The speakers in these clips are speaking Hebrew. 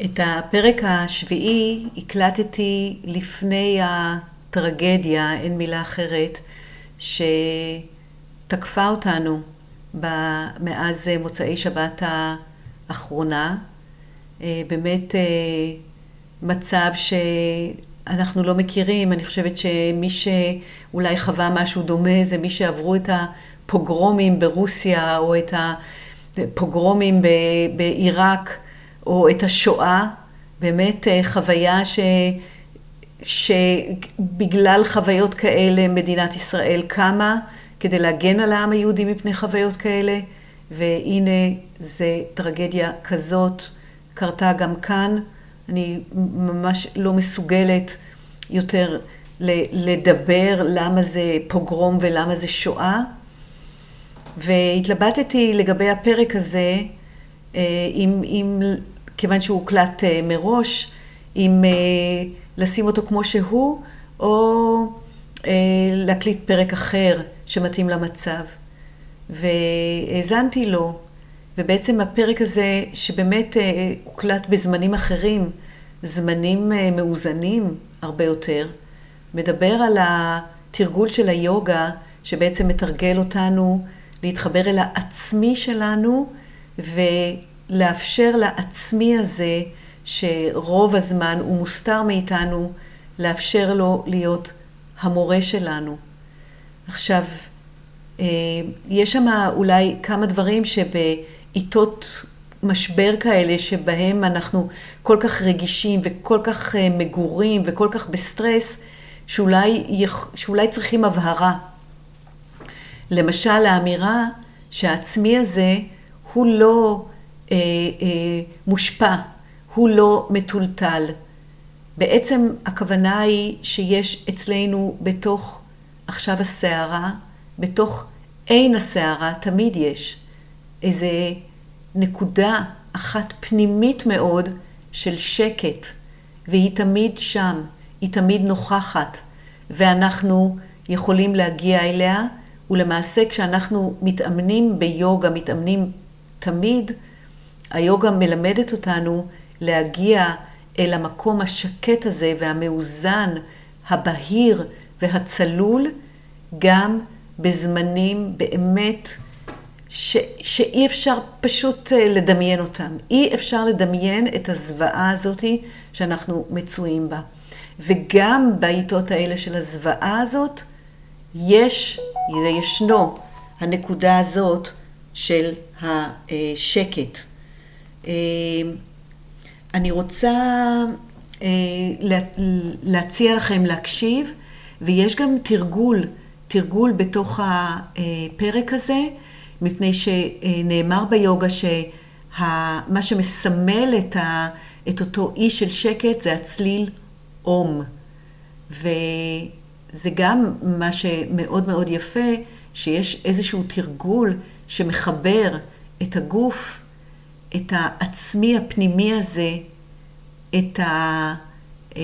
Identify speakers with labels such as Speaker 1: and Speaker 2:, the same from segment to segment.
Speaker 1: את הפרק השביעי הקלטתי לפני הטרגדיה, אין מילה אחרת, שתקפה אותנו מאז מוצאי שבת האחרונה. באמת מצב שאנחנו לא מכירים, אני חושבת שמי שאולי חווה משהו דומה זה מי שעברו את הפוגרומים ברוסיה או את הפוגרומים בעיראק. או את השואה, באמת אה, חוויה ש... שבגלל חוויות כאלה מדינת ישראל קמה כדי להגן על העם היהודי מפני חוויות כאלה, והנה זה טרגדיה כזאת קרתה גם כאן. אני ממש לא מסוגלת יותר לדבר למה זה פוגרום ולמה זה שואה. והתלבטתי לגבי הפרק הזה, אה, אם, אם כיוון שהוא הוקלט אה, מראש, אם אה, לשים אותו כמו שהוא, או אה, להקליט פרק אחר שמתאים למצב. והאזנתי לו, ובעצם הפרק הזה, שבאמת הוקלט בזמנים אחרים, זמנים מאוזנים הרבה יותר, מדבר על התרגול של היוגה, שבעצם מתרגל אותנו להתחבר אל העצמי שלנו, ו... לאפשר לעצמי הזה, שרוב הזמן הוא מוסתר מאיתנו, לאפשר לו להיות המורה שלנו. עכשיו, אה, יש שם אולי כמה דברים שבעיתות משבר כאלה, שבהם אנחנו כל כך רגישים וכל כך אה, מגורים וכל כך בסטרס, שאולי, שאולי צריכים הבהרה. למשל, האמירה שהעצמי הזה הוא לא מושפע, הוא לא מטולטל. בעצם הכוונה היא שיש אצלנו בתוך עכשיו הסערה, בתוך עין הסערה, תמיד יש איזה נקודה אחת פנימית מאוד של שקט, והיא תמיד שם, היא תמיד נוכחת, ואנחנו יכולים להגיע אליה, ולמעשה כשאנחנו מתאמנים ביוגה, מתאמנים תמיד, היוגה מלמדת אותנו להגיע אל המקום השקט הזה והמאוזן, הבהיר והצלול, גם בזמנים באמת ש, שאי אפשר פשוט אה, לדמיין אותם. אי אפשר לדמיין את הזוועה הזאת שאנחנו מצויים בה. וגם בעיתות האלה של הזוועה הזאת, יש, ישנו, הנקודה הזאת של השקט. אה, אני רוצה אה, להציע לכם להקשיב, ויש גם תרגול, תרגול בתוך הפרק הזה, מפני שנאמר ביוגה שמה שמסמל את, ה, את אותו אי של שקט זה הצליל אום. וזה גם מה שמאוד מאוד יפה, שיש איזשהו תרגול שמחבר את הגוף את העצמי הפנימי הזה, את ה... אה,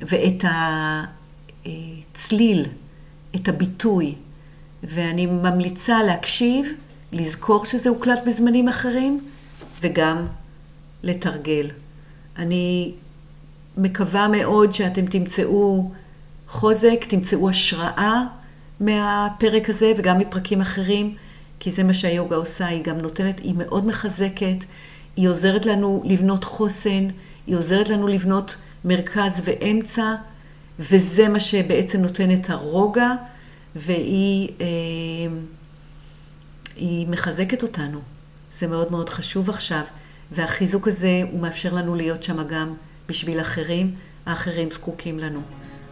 Speaker 1: ואת הצליל, את הביטוי. ואני ממליצה להקשיב, לזכור שזה הוקלט בזמנים אחרים, וגם לתרגל. אני מקווה מאוד שאתם תמצאו חוזק, תמצאו השראה מהפרק הזה וגם מפרקים אחרים. כי זה מה שהיוגה עושה, היא גם נותנת, היא מאוד מחזקת, היא עוזרת לנו לבנות חוסן, היא עוזרת לנו לבנות מרכז ואמצע, וזה מה שבעצם נותן את הרוגע, והיא אה, מחזקת אותנו. זה מאוד מאוד חשוב עכשיו, והחיזוק הזה, הוא מאפשר לנו להיות שם גם בשביל אחרים, האחרים זקוקים לנו.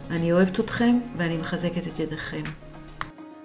Speaker 1: אני אוהבת אתכם ואני מחזקת את ידיכם.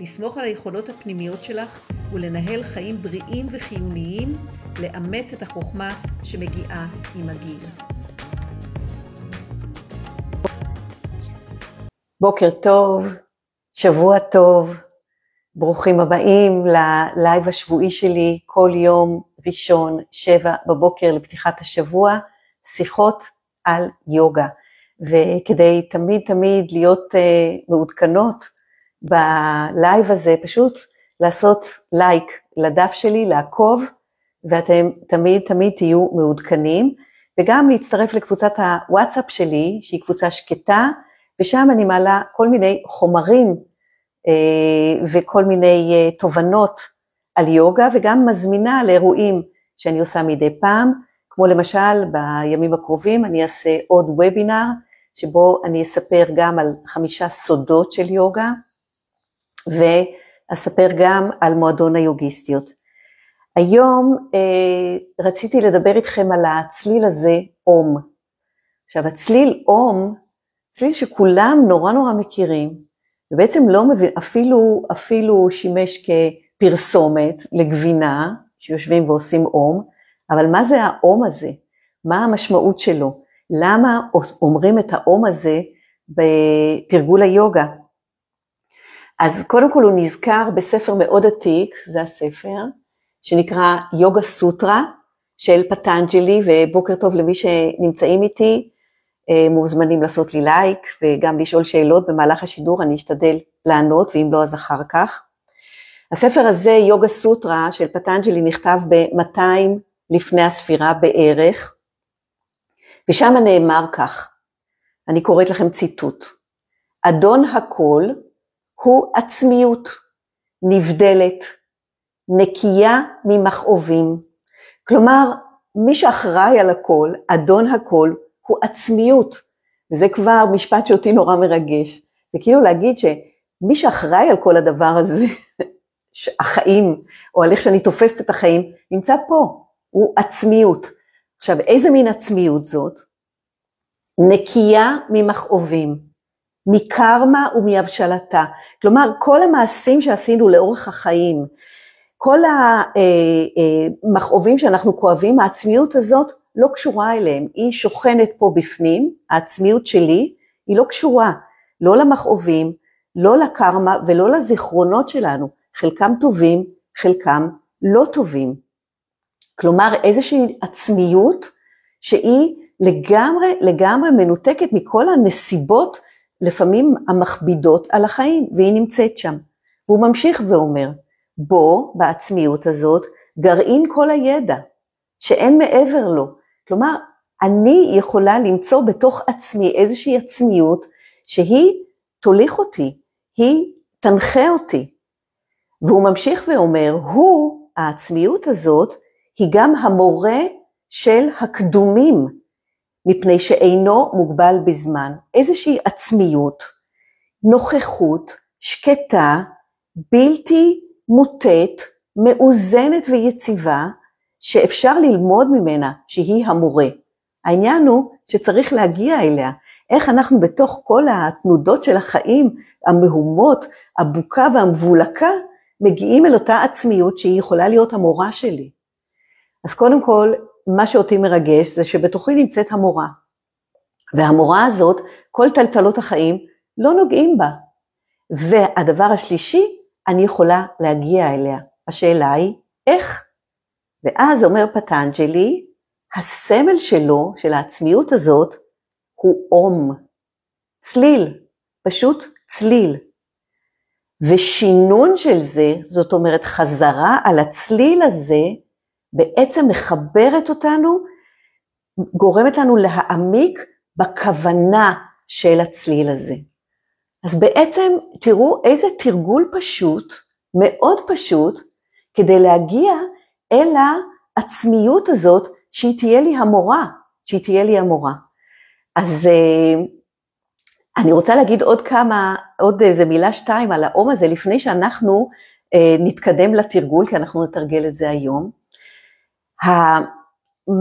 Speaker 1: לסמוך על היכולות הפנימיות שלך ולנהל חיים בריאים וחיוניים, לאמץ את החוכמה שמגיעה עם הגיל. בוקר טוב, שבוע טוב, ברוכים הבאים ללייב השבועי שלי כל יום ראשון, שבע בבוקר לפתיחת השבוע, שיחות על יוגה. וכדי תמיד תמיד להיות אה, מעודכנות בלייב הזה, פשוט לעשות לייק לדף שלי, לעקוב, ואתם תמיד תמיד תהיו מעודכנים, וגם להצטרף לקבוצת הוואטסאפ שלי, שהיא קבוצה שקטה, ושם אני מעלה כל מיני חומרים אה, וכל מיני אה, תובנות על יוגה, וגם מזמינה לאירועים שאני עושה מדי פעם, כמו למשל בימים הקרובים אני אעשה עוד וובינר, שבו אני אספר גם על חמישה סודות של יוגה, ואספר גם על מועדון היוגיסטיות. היום אה, רציתי לדבר איתכם על הצליל הזה, אום. עכשיו הצליל אום, צליל שכולם נורא נורא מכירים, ובעצם לא מבין, אפילו, אפילו שימש כפרסומת לגבינה, שיושבים ועושים אום, אבל מה זה האום הזה? מה המשמעות שלו? למה אומרים את האום הזה בתרגול היוגה? אז קודם כל הוא נזכר בספר מאוד עתיק, זה הספר, שנקרא יוגה סוטרה של פטנג'לי, ובוקר טוב למי שנמצאים איתי, אה, מוזמנים לעשות לי לייק וגם לשאול שאלות במהלך השידור, אני אשתדל לענות, ואם לא אז אחר כך. הספר הזה, יוגה סוטרה של פטנג'לי, נכתב ב-200 לפני הספירה בערך, ושם נאמר כך, אני קוראת לכם ציטוט, אדון הכל הוא עצמיות, נבדלת, נקייה ממכאובים. כלומר, מי שאחראי על הכל, אדון הכל, הוא עצמיות. וזה כבר משפט שאותי נורא מרגש. זה כאילו להגיד שמי שאחראי על כל הדבר הזה, החיים, או על איך שאני תופסת את החיים, נמצא פה, הוא עצמיות. עכשיו, איזה מין עצמיות זאת? נקייה ממכאובים, מקרמה ומהבשלתה. כלומר, כל המעשים שעשינו לאורך החיים, כל המכאובים שאנחנו כואבים, העצמיות הזאת לא קשורה אליהם, היא שוכנת פה בפנים, העצמיות שלי היא לא קשורה, לא למכאובים, לא לקרמה ולא לזיכרונות שלנו, חלקם טובים, חלקם לא טובים. כלומר איזושהי עצמיות שהיא לגמרי לגמרי מנותקת מכל הנסיבות לפעמים המכבידות על החיים, והיא נמצאת שם. והוא ממשיך ואומר, בו, בעצמיות הזאת, גרעין כל הידע, שאין מעבר לו. כלומר, אני יכולה למצוא בתוך עצמי איזושהי עצמיות שהיא תוליך אותי, היא תנחה אותי. והוא ממשיך ואומר, הוא, העצמיות הזאת, היא גם המורה של הקדומים, מפני שאינו מוגבל בזמן. איזושהי עצמיות, נוכחות, שקטה, בלתי מוטית, מאוזנת ויציבה, שאפשר ללמוד ממנה שהיא המורה. העניין הוא שצריך להגיע אליה. איך אנחנו בתוך כל התנודות של החיים, המהומות, הבוקה והמבולקה, מגיעים אל אותה עצמיות שהיא יכולה להיות המורה שלי. אז קודם כל, מה שאותי מרגש זה שבתוכי נמצאת המורה. והמורה הזאת, כל טלטלות החיים לא נוגעים בה. והדבר השלישי, אני יכולה להגיע אליה. השאלה היא, איך? ואז אומר פטנג'לי, הסמל שלו, של העצמיות הזאת, הוא אום, צליל, פשוט צליל. ושינון של זה, זאת אומרת חזרה על הצליל הזה, בעצם מחברת אותנו, גורמת לנו להעמיק בכוונה של הצליל הזה. אז בעצם תראו איזה תרגול פשוט, מאוד פשוט, כדי להגיע אל העצמיות הזאת שהיא תהיה לי המורה, שהיא תהיה לי המורה. אז אה, אני רוצה להגיד עוד כמה, עוד איזה מילה שתיים על האום הזה, לפני שאנחנו אה, נתקדם לתרגול, כי אנחנו נתרגל את זה היום.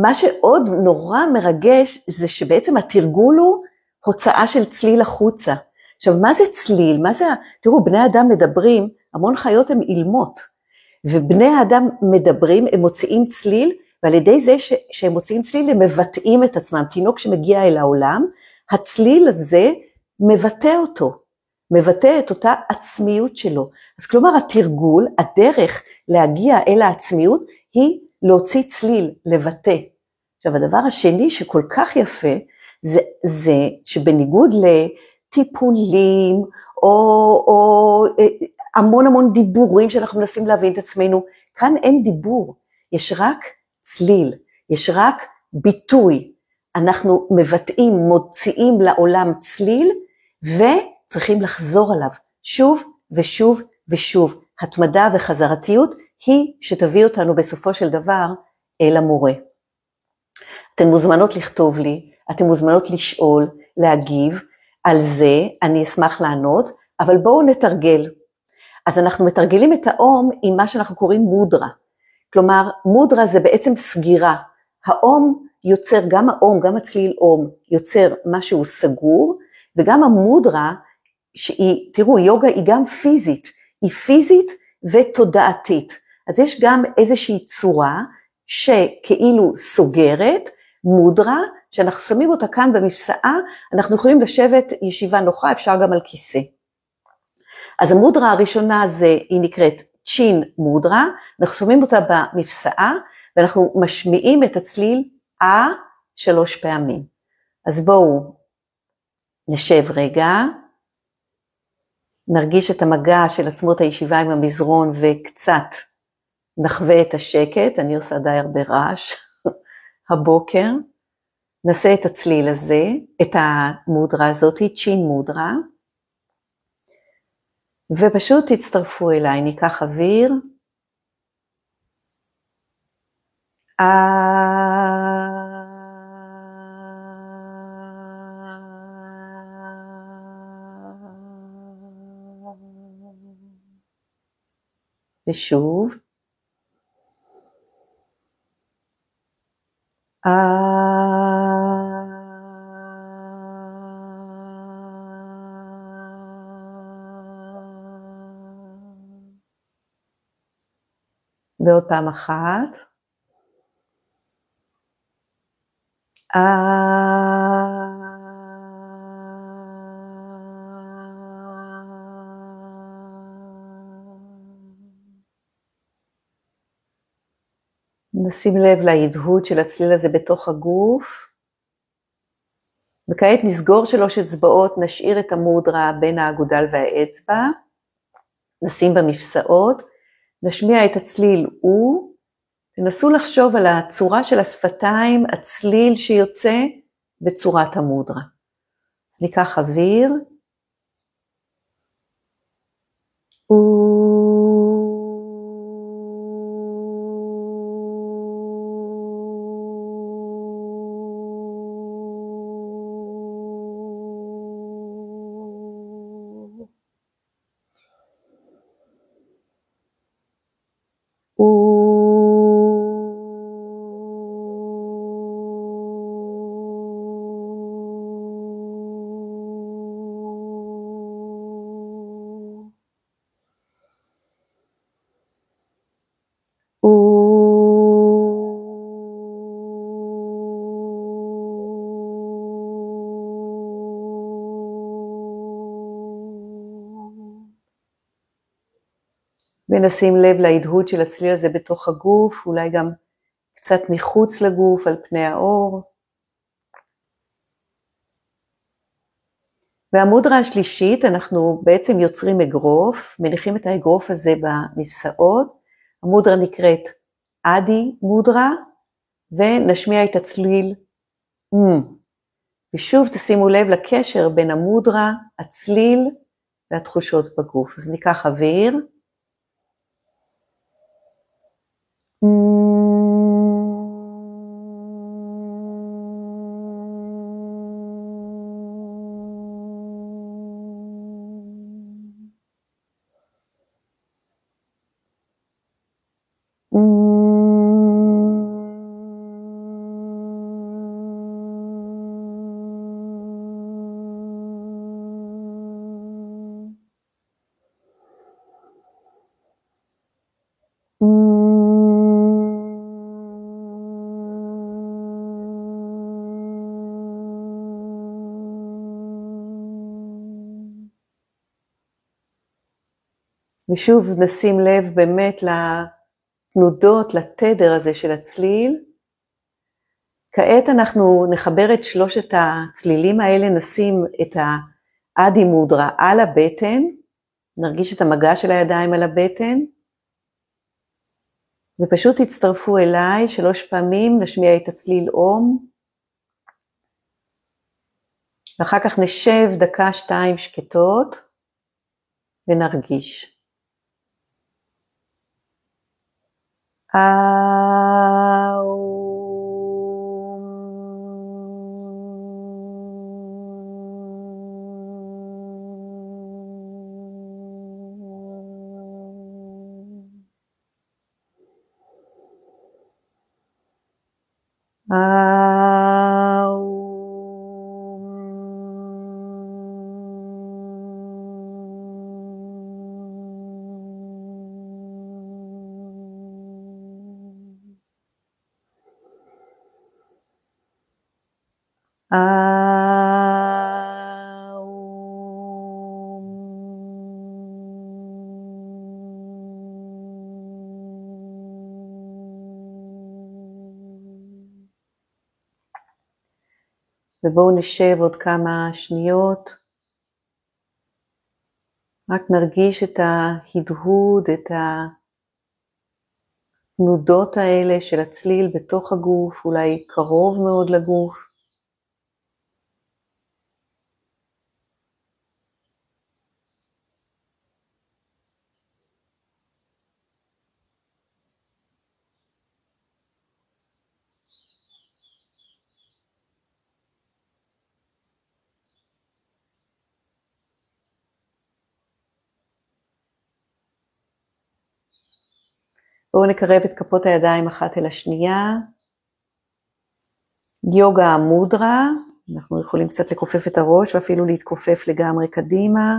Speaker 1: מה שעוד נורא מרגש זה שבעצם התרגול הוא הוצאה של צליל החוצה. עכשיו, מה זה צליל? מה זה, תראו, בני אדם מדברים, המון חיות הן אילמות, ובני האדם מדברים, הם מוציאים צליל, ועל ידי זה ש, שהם מוציאים צליל, הם מבטאים את עצמם. תינוק שמגיע אל העולם, הצליל הזה מבטא אותו,
Speaker 2: מבטא את אותה עצמיות שלו. אז כלומר התרגול, הדרך להגיע אל העצמיות היא להוציא צליל, לבטא. עכשיו הדבר השני שכל כך יפה, זה, זה שבניגוד לטיפולים או, או אה, המון המון דיבורים שאנחנו מנסים להבין את עצמנו, כאן אין דיבור, יש רק צליל, יש רק ביטוי. אנחנו מבטאים, מוציאים לעולם צליל, וצריכים לחזור עליו שוב ושוב ושוב. התמדה וחזרתיות היא שתביא אותנו בסופו של דבר אל המורה. אתן מוזמנות לכתוב לי, אתן מוזמנות לשאול, להגיב, על זה אני אשמח לענות, אבל בואו נתרגל. אז אנחנו מתרגלים את האום עם מה שאנחנו קוראים מודרה. כלומר, מודרה זה בעצם סגירה. האום יוצר, גם האום, גם הצליל אום, יוצר משהו סגור, וגם המודרה, שהיא, תראו, יוגה היא גם פיזית, היא פיזית ותודעתית. אז יש גם איזושהי צורה שכאילו סוגרת, מודרה, שאנחנו שמים אותה כאן במפסעה, אנחנו יכולים לשבת ישיבה נוחה, אפשר גם על כיסא. אז המודרה הראשונה זה, היא נקראת צ'ין מודרה, אנחנו שמים אותה במפסעה ואנחנו משמיעים את הצליל אה שלוש פעמים. אז בואו נשב רגע, נרגיש את המגע של עצמות הישיבה עם המזרון וקצת נחווה את השקט, אני עושה די הרבה רעש הבוקר. נעשה את הצליל הזה, את המודרה הזאת, צ'ין מודרה, ופשוט תצטרפו אליי, ניקח אוויר. ושוב. ועוד פעם אחת. נשים לב להדהוד של הצליל הזה בתוך הגוף. וכעת נסגור שלוש אצבעות, נשאיר את המודרה בין האגודל והאצבע, נשים במפסעות, נשמיע את הצליל הוא, תנסו לחשוב על הצורה של השפתיים, הצליל שיוצא בצורת המודרה. ניקח אוויר. ונשים לב להדהוד של הצליל הזה בתוך הגוף, אולי גם קצת מחוץ לגוף, על פני האור. והמודרה השלישית, אנחנו בעצם יוצרים אגרוף, מניחים את האגרוף הזה במפסעות, המודרה נקראת אדי מודרה, ונשמיע את הצליל מ. ושוב תשימו לב לקשר בין המודרה, הצליל והתחושות בגוף. אז ניקח אוויר. Mm. ושוב נשים לב באמת לתנודות, לתדר הזה של הצליל. כעת אנחנו נחבר את שלושת הצלילים האלה, נשים את האדי מודרה על הבטן, נרגיש את המגע של הידיים על הבטן, ופשוט תצטרפו אליי שלוש פעמים, נשמיע את הצליל אום, ואחר כך נשב דקה שתיים שקטות ונרגיש. Tchau. ובואו נשב עוד כמה שניות, רק נרגיש את ההדהוד, את התנודות האלה של הצליל בתוך הגוף, אולי קרוב מאוד לגוף. בואו נקרב את כפות הידיים אחת אל השנייה. יוגה המודרה, אנחנו יכולים קצת לכופף את הראש ואפילו להתכופף לגמרי קדימה.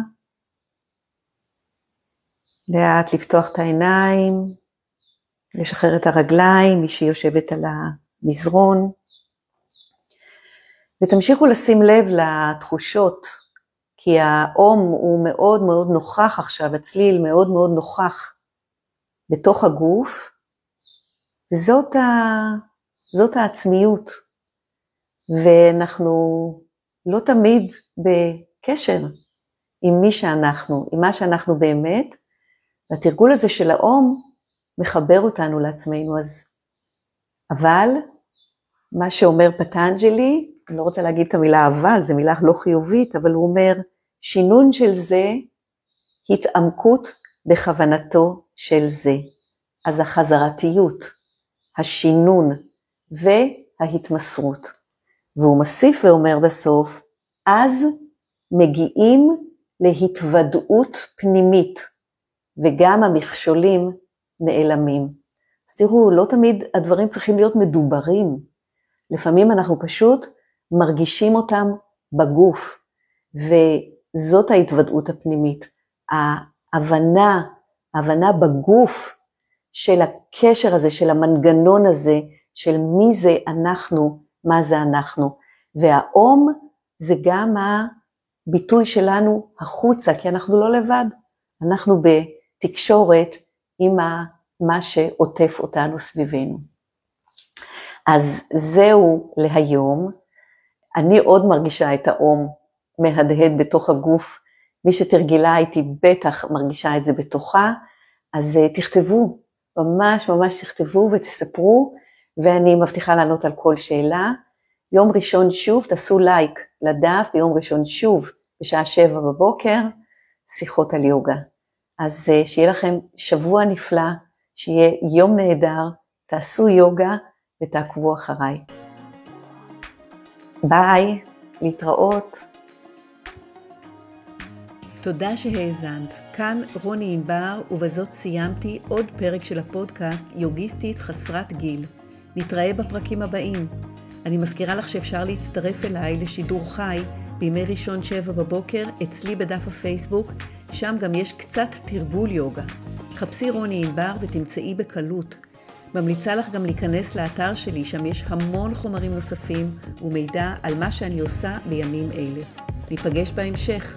Speaker 2: לאט לפתוח את העיניים, לשחרר את הרגליים, מי שיושבת על המזרון. ותמשיכו לשים לב לתחושות, כי האום הוא מאוד מאוד נוכח עכשיו, הצליל מאוד מאוד נוכח. בתוך הגוף, וזאת ה... זאת העצמיות. ואנחנו לא תמיד בקשר עם מי שאנחנו, עם מה שאנחנו באמת, והתרגול הזה של האום מחבר אותנו לעצמנו. אז, אבל מה שאומר פטנג'לי, אני לא רוצה להגיד את המילה אבל, זו מילה לא חיובית, אבל הוא אומר, שינון של זה, התעמקות בכוונתו של זה. אז החזרתיות, השינון וההתמסרות. והוא מוסיף ואומר בסוף, אז מגיעים להתוודעות פנימית, וגם המכשולים נעלמים. אז תראו, לא תמיד הדברים צריכים להיות מדוברים. לפעמים אנחנו פשוט מרגישים אותם בגוף, וזאת ההתוודעות הפנימית. ההבנה הבנה בגוף של הקשר הזה, של המנגנון הזה, של מי זה אנחנו, מה זה אנחנו. והאום זה גם הביטוי שלנו החוצה, כי אנחנו לא לבד, אנחנו בתקשורת עם מה שעוטף אותנו סביבנו. אז זהו להיום. אני עוד מרגישה את האום מהדהד בתוך הגוף מי שתרגלה איתי בטח מרגישה את זה בתוכה, אז uh, תכתבו, ממש ממש תכתבו ותספרו, ואני מבטיחה לענות על כל שאלה. יום ראשון שוב, תעשו לייק לדף ביום ראשון שוב, בשעה שבע בבוקר, שיחות על יוגה. אז uh, שיהיה לכם שבוע נפלא, שיהיה יום נהדר, תעשו יוגה ותעקבו אחריי. ביי, להתראות.
Speaker 1: תודה שהאזנת. כאן רוני ענבר, ובזאת סיימתי עוד פרק של הפודקאסט יוגיסטית חסרת גיל. נתראה בפרקים הבאים. אני מזכירה לך שאפשר להצטרף אליי לשידור חי בימי ראשון שבע בבוקר אצלי בדף הפייסבוק, שם גם יש קצת תרגול יוגה. חפשי רוני ענבר ותמצאי בקלות. ממליצה לך גם להיכנס לאתר שלי, שם יש המון חומרים נוספים ומידע על מה שאני עושה בימים אלה. ניפגש בהמשך.